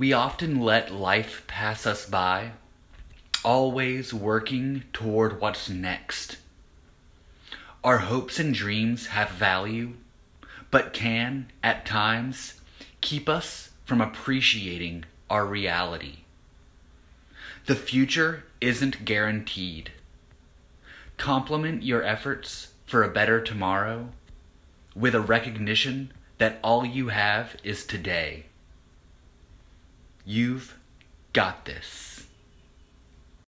We often let life pass us by, always working toward what's next. Our hopes and dreams have value, but can, at times, keep us from appreciating our reality. The future isn't guaranteed. Complement your efforts for a better tomorrow with a recognition that all you have is today. You've got this.